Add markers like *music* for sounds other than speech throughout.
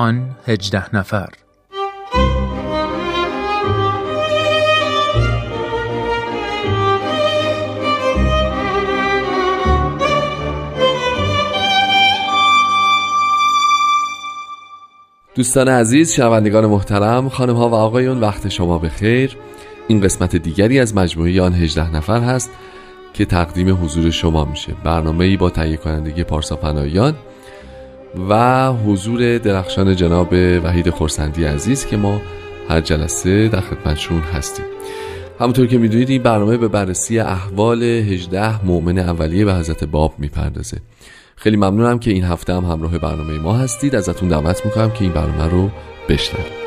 آن هجده نفر. دوستان عزیز شنوندگان محترم خانم ها و آقایون وقت شما به خیر این قسمت دیگری از مجموعه آن 18 نفر هست که تقدیم حضور شما میشه. برنامه ای با تهیه کنندگی پارسا فنایان و حضور درخشان جناب وحید خورسندی عزیز که ما هر جلسه در خدمتشون هستیم. همونطور که می‌دونید این برنامه به بررسی احوال 18 مؤمن اولیه به حضرت باب می‌پردازه. خیلی ممنونم که این هفته هم همراه برنامه ما هستید. ازتون دعوت می‌کنم که این برنامه رو بشنوید.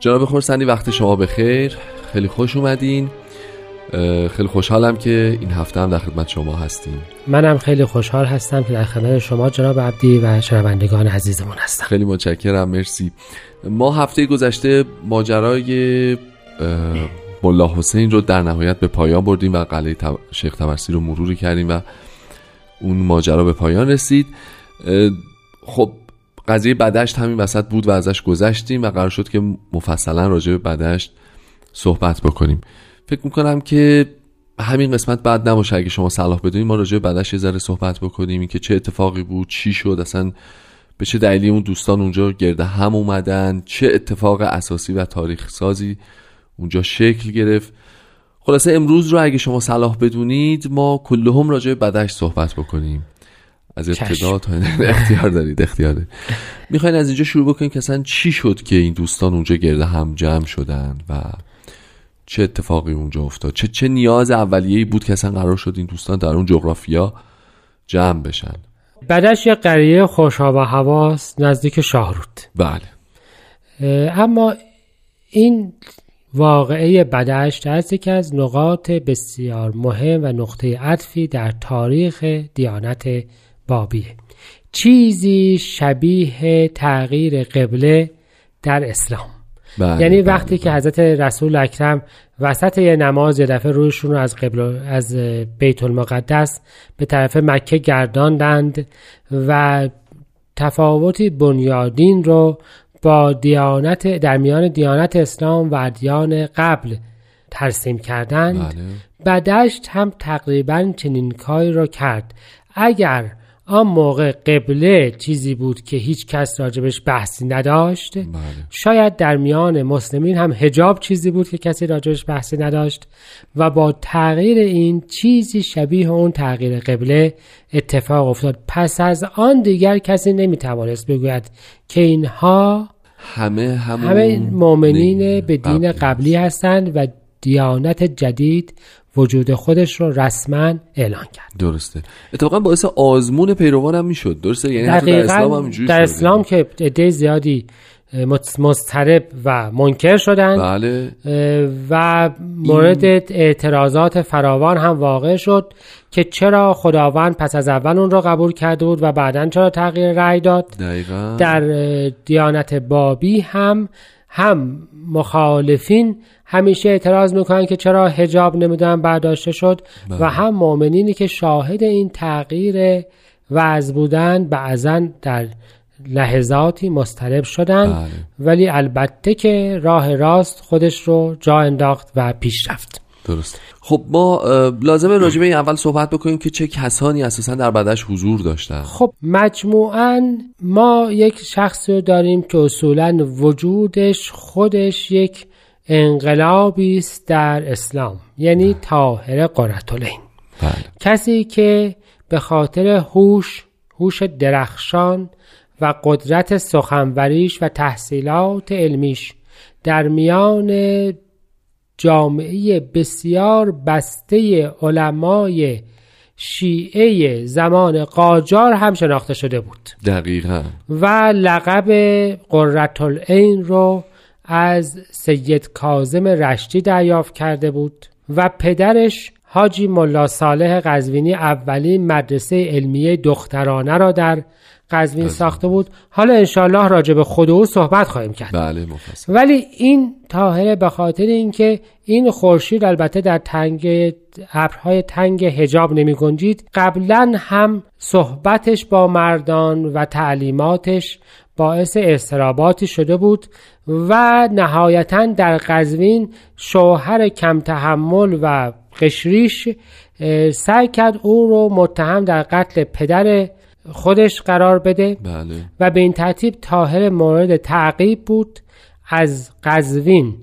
جناب خورسندی وقت شما بخیر. خیلی خوش اومدین. خیلی خوشحالم که این هفته هم در خدمت شما هستیم. منم خیلی خوشحال هستم که در خدمت شما جناب عبدی و شنوندگان عزیزمون هستم. خیلی متشکرم مرسی. ما هفته گذشته ماجرای ملا حسین رو در نهایت به پایان بردیم و قلعه شیخ تبرسی رو مرور کردیم و اون ماجرا به پایان رسید. خب قضیه بدشت همین وسط بود و ازش گذشتیم و قرار شد که مفصلا راجع به بدشت صحبت بکنیم. فکر می‌کنم که همین قسمت بعد نباشه. اگه شما صلاح بدونید ما راجع به بدش یه ذره صحبت بکنیم. که چه اتفاقی بود چی شد اصلا به چه دلیلی اون دوستان اونجا گرده هم اومدن چه اتفاق اساسی و تاریخ سازی اونجا شکل گرفت. خلاصه امروز رو اگه شما صلاح بدونید ما کلهم راجع به بدش صحبت بکنیم. از ابتدا تا *laughs* اختیار دارید اختیار دارید می‌خواین از اینجا شروع بکنیم که اصلا چی شد که این دوستان اونجا گرده هم جمع شدن و چه اتفاقی اونجا افتاد؟ چه چه نیاز اولیه‌ای بود که اصلا قرار شد این دوستان در اون جغرافیا جمع بشن؟ بعدش یه قریه خوشا و حواس نزدیک شاهرود. بله. اما این واقعه بدشت از یکی از نقاط بسیار مهم و نقطه عطفی در تاریخ دیانت بابیه. چیزی شبیه تغییر قبله در اسلام. بله، یعنی بله، وقتی که بله. حضرت رسول اکرم وسط یه نماز یه دفعه روشون رو از قبل از بیت المقدس به طرف مکه گرداندند و تفاوتی بنیادین رو با دیانت در میان دیانت اسلام و ادیان قبل ترسیم کردند. بدشت هم تقریبا چنین کاری رو کرد. اگر آن موقع قبله چیزی بود که هیچ کس راجبش بحثی نداشت. بله. شاید در میان مسلمین هم هجاب چیزی بود که کسی راجبش بحثی نداشت و با تغییر این چیزی شبیه اون تغییر قبله اتفاق افتاد. پس از آن دیگر کسی نمی‌توانست بگوید که اینها همه همه مؤمنین به دین قبلی هستند و دیانت جدید وجود خودش رو رسما اعلان کرد. درسته. اتفاقا باعث آزمون پیروان هم می‌شد. درسته؟ یعنی در اسلام هم در اسلام که عده زیادی مسترب و منکر شدند. بله. و مورد اعتراضات فراوان هم واقع شد که چرا خداوند پس از اول اون را قبول کرده بود و بعدا چرا تغییر رأی داد. دقیقا. در دیانت بابی هم هم مخالفین همیشه اعتراض می‌کنن که چرا هجاب نمی‌دونن برداشته شد و بله. هم مؤمنینی که شاهد این تغییر وضع بودن بعضا در لحظاتی مسترب شدن بله. ولی البته که راه راست خودش رو جا انداخت و پیش رفت درست خب ما لازمه راجبه این اول صحبت بکنیم که چه کسانی اساسا در بدش حضور داشتن. خب مجموعا ما یک شخصی رو داریم که اصولا وجودش خودش یک انقلابی است در اسلام یعنی طاهر قرتالعین بله. کسی که به خاطر هوش هوش درخشان و قدرت سخنوریش و تحصیلات علمیش در میان جامعه بسیار بسته علمای شیعه زمان قاجار هم شناخته شده بود. دقیقا. و لقب قررت العین رو از سید کازم رشتی دریافت کرده بود و پدرش حاجی ملا صالح قزوینی اولین مدرسه علمیه دخترانه را در قزوین ساخته بود. حالا انشالله راجع به خود او صحبت خواهیم کرد. بله مفصل. ولی این تاهره به خاطر اینکه این خورشید البته در تنگ ابرهای تنگ حجاب نمی گنجید قبلا هم صحبتش با مردان و تعلیماتش باعث استراباتی شده بود و نهایتا در قزوین شوهر کم تحمل و قشریش سعی کرد او رو متهم در قتل پدر خودش قرار بده بله. و به این ترتیب تاهر مورد تعقیب بود از قزوین.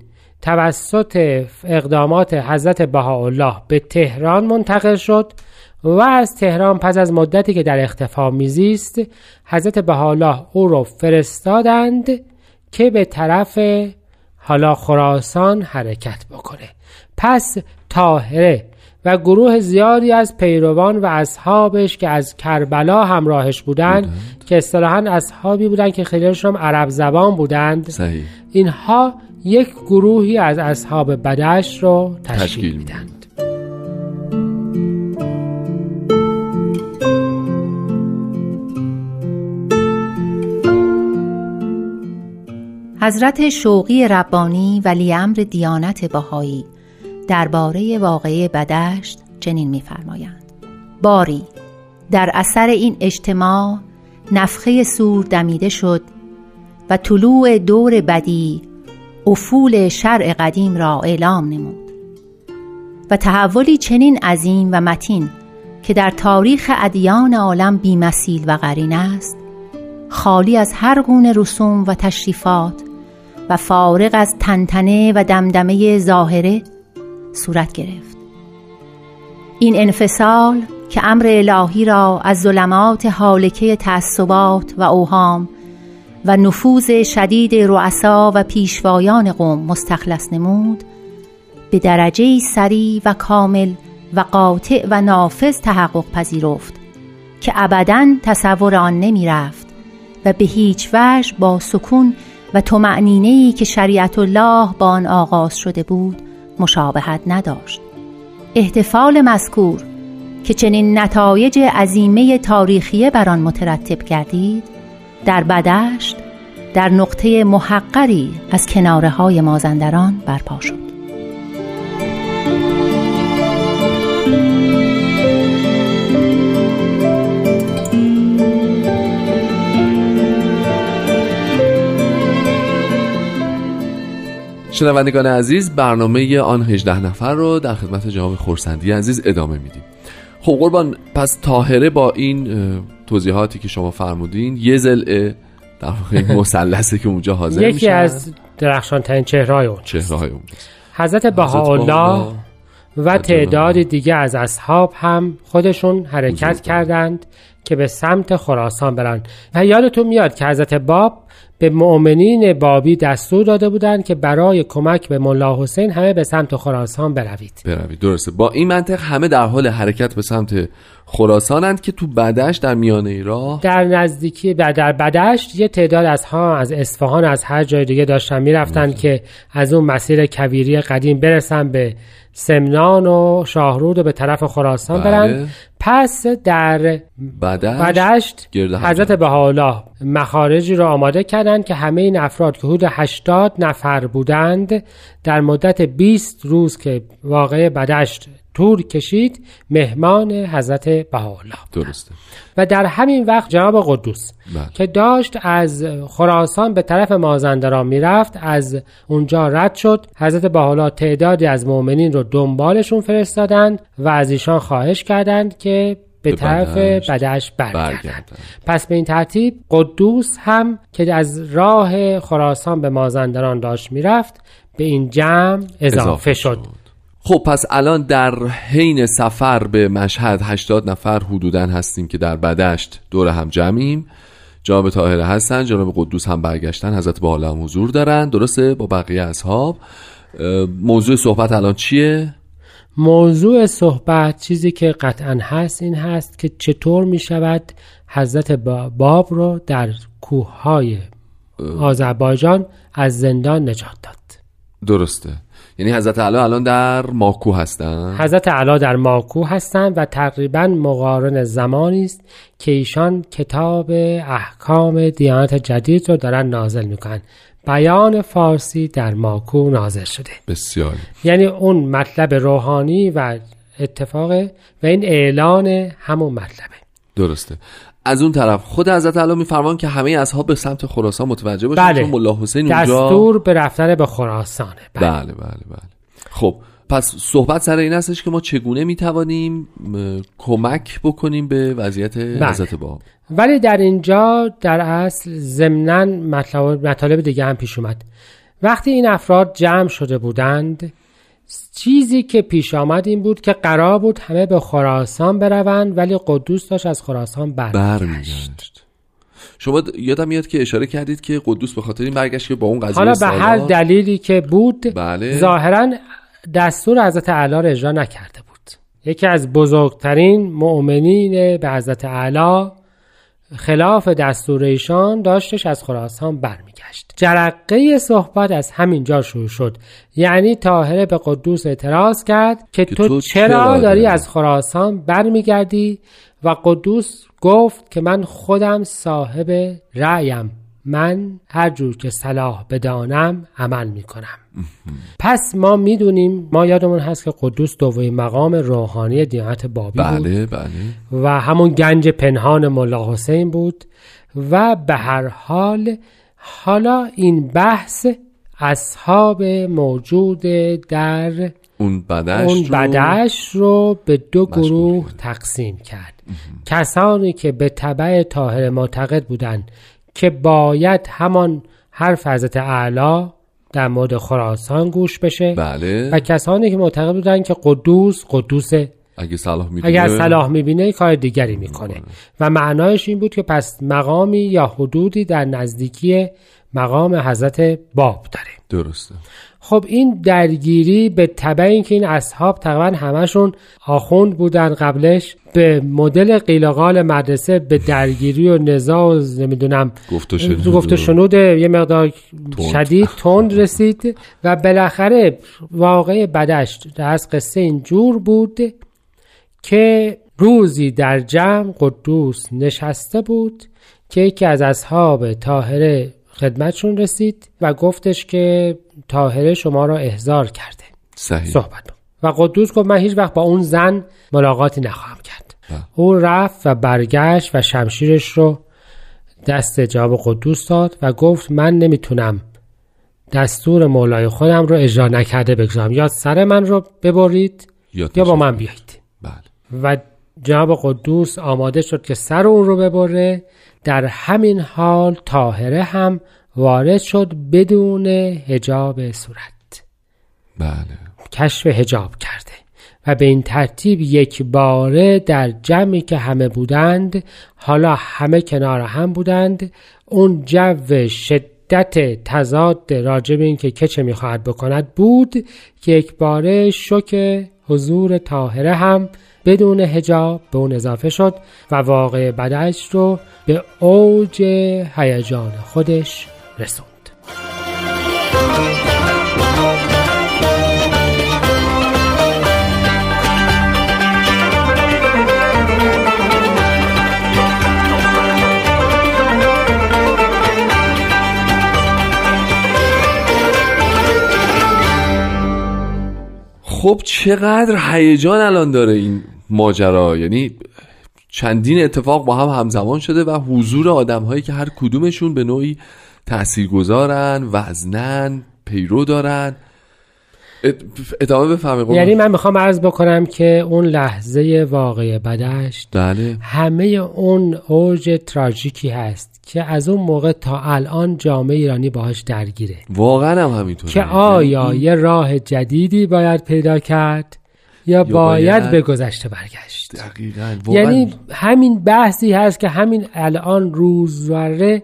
توسط اقدامات حضرت بهاءالله به تهران منتقل شد. و از تهران پس از مدتی که در اختفا میزیست حضرت بهاءالله او را فرستادند که به طرف حالا خراسان حرکت بکنه. پس تاهره و گروه زیادی از پیروان و اصحابش که از کربلا همراهش بودند که اصطلاحا اصحابی بودند که خیلیشون هم عرب زبان بودند صحیح. اینها یک گروهی از اصحاب بدش رو تشکیل, تشکیل میدند حضرت شوقی ربانی ولی امر دیانت باهایی درباره واقعه بدشت چنین می‌فرمایند. باری در اثر این اجتماع نفخه سور دمیده شد و طلوع دور بدی افول شرع قدیم را اعلام نمود و تحولی چنین عظیم و متین که در تاریخ ادیان عالم بیمثیل و قرین است خالی از هر گونه رسوم و تشریفات و فارغ از تنتنه و دمدمه ظاهره صورت گرفت. این انفصال که امر الهی را از ظلمات حالکه تعصبات و اوهام و نفوذ شدید رؤسا و پیشوایان قوم مستخلص نمود به درجه سریع و کامل و قاطع و نافذ تحقق پذیرفت که ابدا تصور آن نمی رفت و به هیچ وجه با سکون و ای که شریعت الله با آن آغاز شده بود مشابهت نداشت. احتفال مذکور که چنین نتایج عظیمه تاریخیه بر آن مترتب گردید در بدشت در نقطه محقری از کناره های مازندران برپا شد. شنوندگان عزیز برنامه آن 18 نفر رو در خدمت جناب خورسندی عزیز ادامه میدیم. خب قربان پس تاهره با این توضیحاتی که شما فرمودین یه زلعه در واقع *laughs* مثلثه که اونجا حاضر یکی میشن. از درخشان ترین چهرهای اون. چهرهای اون. حضرت بهاءالله و تعداد دیگه از اصحاب هم خودشون حرکت کردند که به سمت خراسان برن و یادتون میاد که حضرت باب به مؤمنین بابی دستور داده بودند که برای کمک به ملا حسین همه به سمت خراسان بروید. بروید. درسته. با این منطق همه در حال حرکت به سمت خراسانند که تو بدشت در میانه راه در نزدیکی در بدشت یه تعداد از ها از اصفهان از هر جای دیگه داشتن می‌رفتن که از اون مسیر کویری قدیم برسن به سمنان و شاهرود و به طرف خراسان بله. برن. پس در بدشت, بدشت حضرت بهاءالله مخارجی را آماده کردند که همه این افراد که حدود 80 نفر بودند در مدت 20 روز که واقع بدشت تور کشید مهمان حضرت بهاءالله درسته. و در همین وقت جناب قدوس بله. که داشت از خراسان به طرف مازندران می‌رفت از اونجا رد شد. حضرت بهاءالله تعدادی از مؤمنین رو دنبالشون فرستادند و از ایشان خواهش کردند که به, طرف بدش برگردند. پس به این ترتیب قدوس هم که از راه خراسان به مازندران داشت می‌رفت به این جمع اضافه, اضافه شد. خب پس الان در حین سفر به مشهد 80 نفر حدودا هستیم که در بدشت دور هم جمعیم. جناب طاهره هستن جناب قدوس هم برگشتن حضرت با هم حضور دارن. درسته؟ با بقیه اصحاب. موضوع صحبت الان چیه؟ موضوع صحبت چیزی که قطعا هست این هست که چطور می شود حضرت باب رو در کوه های آذربایجان از زندان نجات داد. درسته. یعنی حضرت علا الان در ماکو هستن؟ حضرت علا در ماکو هستند و تقریبا مقارن زمانی است که ایشان کتاب احکام دیانت جدید رو دارن نازل می‌کنن. بیان فارسی در ماکو نازل شده. بسیار. یعنی اون مطلب روحانی و اتفاقه و این اعلان همون مطلبه. درسته. از اون طرف خود حضرت علا میفرمان که همه اصحاب به سمت خراسان متوجه باشن بله. چون ملا حسین اونجا دستور به رفتن به خراسانه بله. بله بله بله خب پس صحبت سر این هستش که ما چگونه می‌توانیم م، کمک بکنیم به وضعیت بله. حضرت باب ولی در اینجا در اصل ضمنا مطالب دیگه هم پیش اومد وقتی این افراد جمع شده بودند چیزی که پیش آمد این بود که قرار بود همه به خراسان بروند ولی قدوس داشت از خراسان برمیگشت. شما یادم میاد که اشاره کردید که قدوس به خاطر این برگشت که با اون قضیه حالا به هر دلیلی که بود بله. ظاهرا دستور حضرت اعلی را اجرا نکرده بود. یکی از بزرگترین مؤمنین به حضرت اعلی خلاف دستور ایشان داشتش از خراسان برمیگشت. جرقه صحبت از همین جا شروع شد. یعنی طاهره به قدوس اعتراض کرد که, که تو, تو چرا چرا داری داری؟ از خراسان برمیگردی؟ و قدوس گفت که من خودم صاحب رأیم. من هر جور که صلاح بدانم عمل می‌کنم. پس ما می‌دونیم ما یادمون هست که قدوس دومین مقام روحانی دیانت بابی بود. بله بله. و همون گنج پنهان ملا حسین بود. و به هر حال حالا این بحث اصحاب موجود در اون بدشت اون رو- بدش رو به دو گروه کرد. تقسیم کرد. کسانی که به طبع طاهر معتقد بودند که باید همان حرف حضرت اعلی در مورد خراسان گوش بشه بله. و کسانی که معتقد بودند که قدوس قدوس اگه صلاح می‌دونه اگر صلاح می‌بینه کار دیگری می‌کنه. و معنایش این بود که پس مقامی یا حدودی در نزدیکی مقام حضرت باب داره درسته خب این درگیری به تبع اینکه این اصحاب تقریبا همشون آخوند بودن قبلش به مدل قیلقال مدرسه به درگیری و نزاع و نمی‌دونم گفت و شنود یه مقدار تند. شدید تند رسید و بالاخره واقع بدشت در از قصه اینجور بود که روزی در جمع قدوس نشسته بود که یکی از اصحاب طاهره خدمتشون رسید و گفتش که طاهره شما را احضار کرده صحیح صحبت. و قدوس گفت من هیچ وقت با اون زن ملاقاتی نخواهم کرد بله. او رفت و برگشت و شمشیرش رو دست جواب قدوس داد و گفت من نمی‌تونم دستور مولای خودم رو اجرا نکرده بگذارم یا سر من رو ببرید یا یا با. من بیایید بله و جناب قدوس آماده شد که سر اون رو ببره. در همین حال طاهره هم وارد شد بدون هجاب صورت. بله. کشف هجاب کرده و به این ترتیب یک باره در جمعی که همه بودند حالا همه کنار هم بودند اون جو شدت تضاد راجب این که که چه می‌خواهد بکند بود که یک باره شک حضور طاهره هم بدون هجاب به اون اضافه شد و واقع بدش رو به اوج هیجان خودش رسوند. خب چقدر هیجان الان داره این ماجرا؟ یعنی چندین اتفاق با هم همزمان شده و حضور آدم هایی که هر کدومشون به نوعی تاثیرگذارن وزنن پیرو دارن. ادامه قربان. یعنی من می‌خوام عرض بکنم که اون لحظه واقع بدشت بله. همه اون اوج تراژیکی هست که از اون موقع تا الان جامعه ایرانی باهاش درگیره. واقعا هم همینطوره. که آیا یه راه جدیدی باید پیدا کرد یا, باید, باید به گذشته برگشت؟ دقیقا واقعا. یعنی همین بحثی هست که همین الان روزوره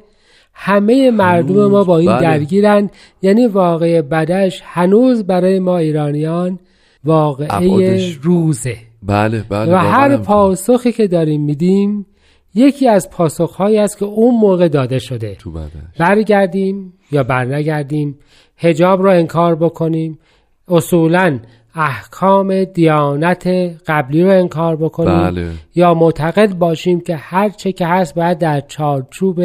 همه مردم ما با این بله. درگیرند یعنی واقع بدش هنوز برای ما ایرانیان واقعه. روزه بله بله و هر. پاسخی که داریم میدیم یکی از پاسخهایی است که اون موقع داده شده تو بدش برگردیم یا برنگردیم هجاب را انکار بکنیم اصولا احکام دیانت قبلی رو انکار بکنیم بله. یا معتقد باشیم که هر چه که هست باید در چارچوب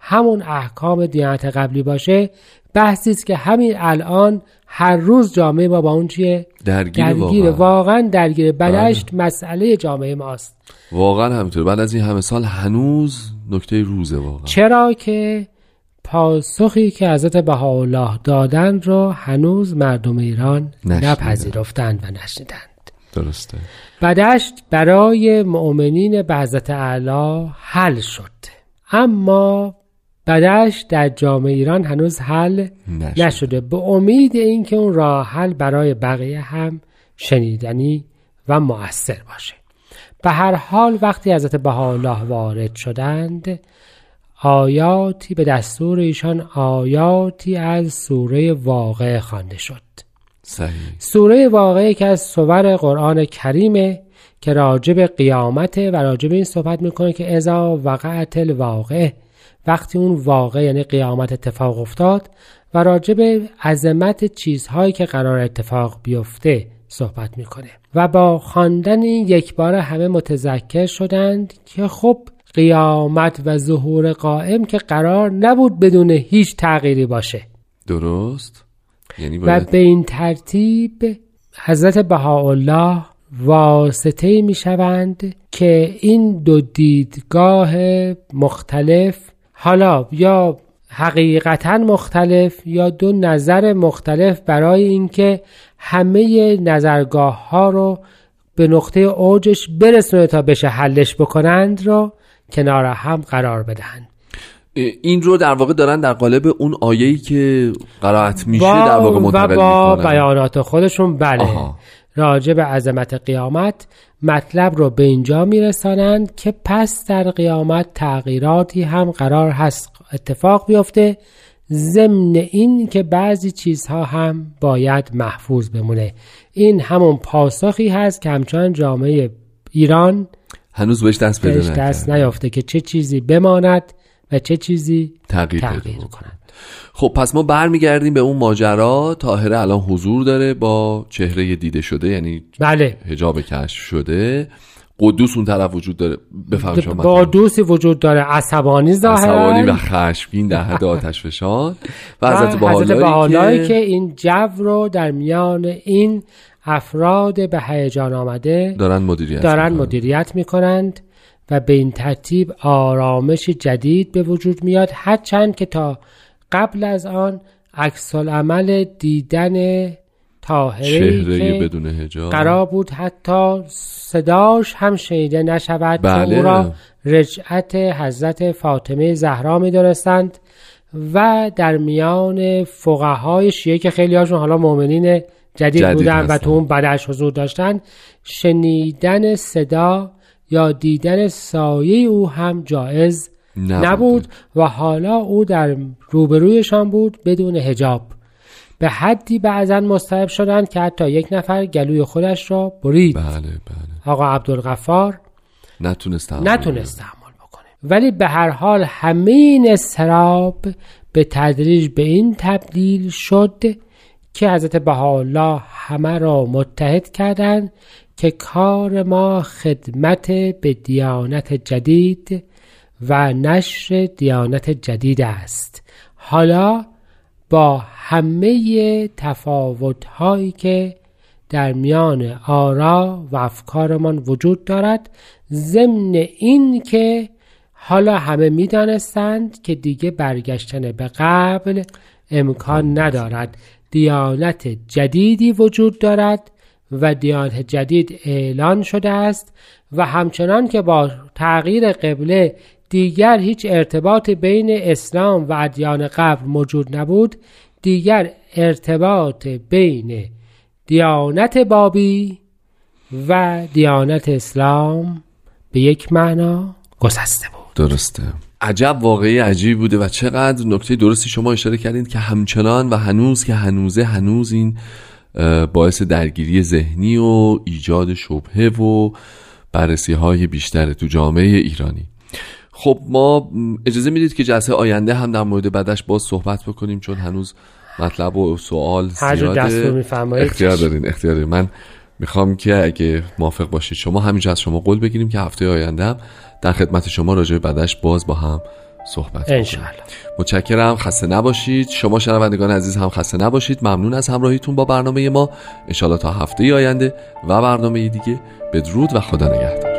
همون احکام دیانت قبلی باشه. بحثی است که همین الان هر روز جامعه ما با اون چیه؟ درگیر درگیره واقعا. واقعا درگیره بدشت مسئله جامعه ماست. واقعا همینطور. بعد از این همه سال هنوز نکته روزه واقعا. چرا که پاسخی که حضرت بهاءالله دادند رو هنوز مردم ایران نشنیدن. نپذیرفتند و نشنیدند. درسته. بدشت برای مؤمنین به حضرت اعلی حل شد. اما بدشت در جامعه ایران هنوز حل نشد. نشده. به امید اینکه اون راه حل برای بقیه هم شنیدنی و مؤثر باشه. به هر حال وقتی حضرت بهاءالله وارد شدند آیاتی به دستور ایشان آیاتی از سوره واقع خوانده شد. صحیح. سوره واقعه که از سور قرآن کریمه که راجب قیامته و راجب این صحبت می‌کنه که ازا وقعت الواقع وقتی اون واقع یعنی قیامت اتفاق افتاد و راجب عظمت چیزهایی که قرار اتفاق بیفته صحبت می‌کنه. و با خواندن این یک بار همه متذکر شدند که خب قیامت و ظهور قائم که قرار نبود بدون هیچ تغییری باشه. درست؟ یعنی و باید به این ترتیب حضرت بهاءالله واسطه می شوند که این دو دیدگاه مختلف حالا یا حقیقتا مختلف یا دو نظر مختلف برای اینکه همه نظرگاه ها رو به نقطه اوجش برسونه تا بشه حلش بکنند رو کنار هم قرار بدهند. این رو در واقع دارن در قالب اون آیه‌ای که قرائت میشه با- در واقع و منتقل با می‌کنن. بیانات خودشون بله. آها. راجع به عظمت قیامت مطلب رو به اینجا میرسانند که پس در قیامت تغییراتی هم قرار هست. اتفاق بیفته ضمن این که بعضی چیزها هم باید محفوظ بمونه. این همون پاسخی هست که همچنان جامعه ایران هنوز بهش دست پیدا بهش دست نکرده. نیافته که چه چیزی بماند و چه چیزی تغییر پیدا تغییر. کند. خب پس ما برمیگردیم به اون ماجرا. تاهره الان حضور داره با چهره دیده شده یعنی بله. حجاب کشف شده. قدوس اون طرف وجود داره. شما با دوستی وجود داره. عصبانی ظاهرا. عصبانی و خشمگین در حد آتش فشان. و حضرت بهالایی که, که این جو رو در میان این افراد به هیجان آمده دارن مدیریت دارن می‌کنن. مدیریت می‌کنند و به این ترتیب آرامش جدید به وجود میاد هرچند که تا قبل از آن عکس عمل دیدن چهره که بدون حجاب قرار بود حتی صداش هم شنیده نشود بله. که او را رجعت حضرت فاطمه زهرا می و در میان فقهای شیعه که خیلی هاشون حالا مؤمنین جدید, جدید بودن و هستن. تو اون بدش حضور داشتن. شنیدن صدا یا دیدن سایه او هم جایز نبود. نبود و حالا او در روبرویشان بود بدون هجاب به حدی بعضا مستحب شدند که حتی یک نفر گلوی خودش را برید. بله بله. آقا عبدالغفار نتونست تحمل نتونست تحمل بکنه. ولی به هر حال همه این استراب به تدریج به این تبدیل شد که حضرت بهاءالله همه را متحد کردند که کار ما خدمت به دیانت جدید و نشر دیانت جدید است. حالا با همه تفاوت هایی که در میان آرا و افکارمان وجود دارد ضمن این که حالا همه می‌دانستند که دیگه برگشتن به قبل امکان ندارد. دیانت جدیدی وجود دارد و دیانت جدید اعلان شده است و همچنان که با تغییر قبله دیگر هیچ ارتباط بین اسلام و ادیان قبل موجود نبود دیگر ارتباط بین دیانت بابی و دیانت اسلام به یک معنا گسسته بود. درسته. عجب واقعی عجیب بوده و چقدر نکته درستی شما اشاره کردین که همچنان و هنوز که هنوزه هنوز این باعث درگیری ذهنی و ایجاد شبهه و بررسی های بیشتر تو جامعه ایرانی. خب ما اجازه می‌دید که جلسه آینده هم در مورد بدش باز صحبت بکنیم چون هنوز مطلب و سوال زیاده. اختیار دارین اختیار دارین. من می‌خوام که اگه موافق باشید شما همینجا از شما قول بگیریم که هفته آینده هم در خدمت شما راجع بدش باز با هم صحبت انشالله متشکرم. خسته نباشید. شما شنوندگان عزیز هم خسته نباشید. ممنون از همراهیتون با برنامه ما. انشالله تا هفته آینده و برنامه دیگه. بدرود و خدا نگهدار.